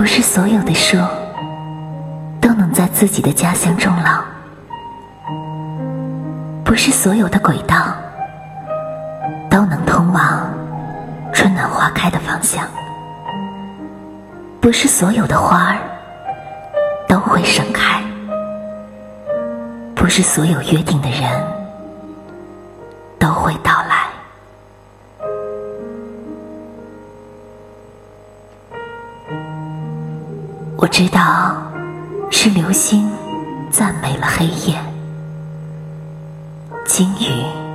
不是所有的树都能在自己的家乡终老，不是所有的轨道都能通往春暖花开的方向，不是所有的花儿都会盛开，不是所有约定的人都会到来。我知道，是流星赞美了黑夜，鲸鱼。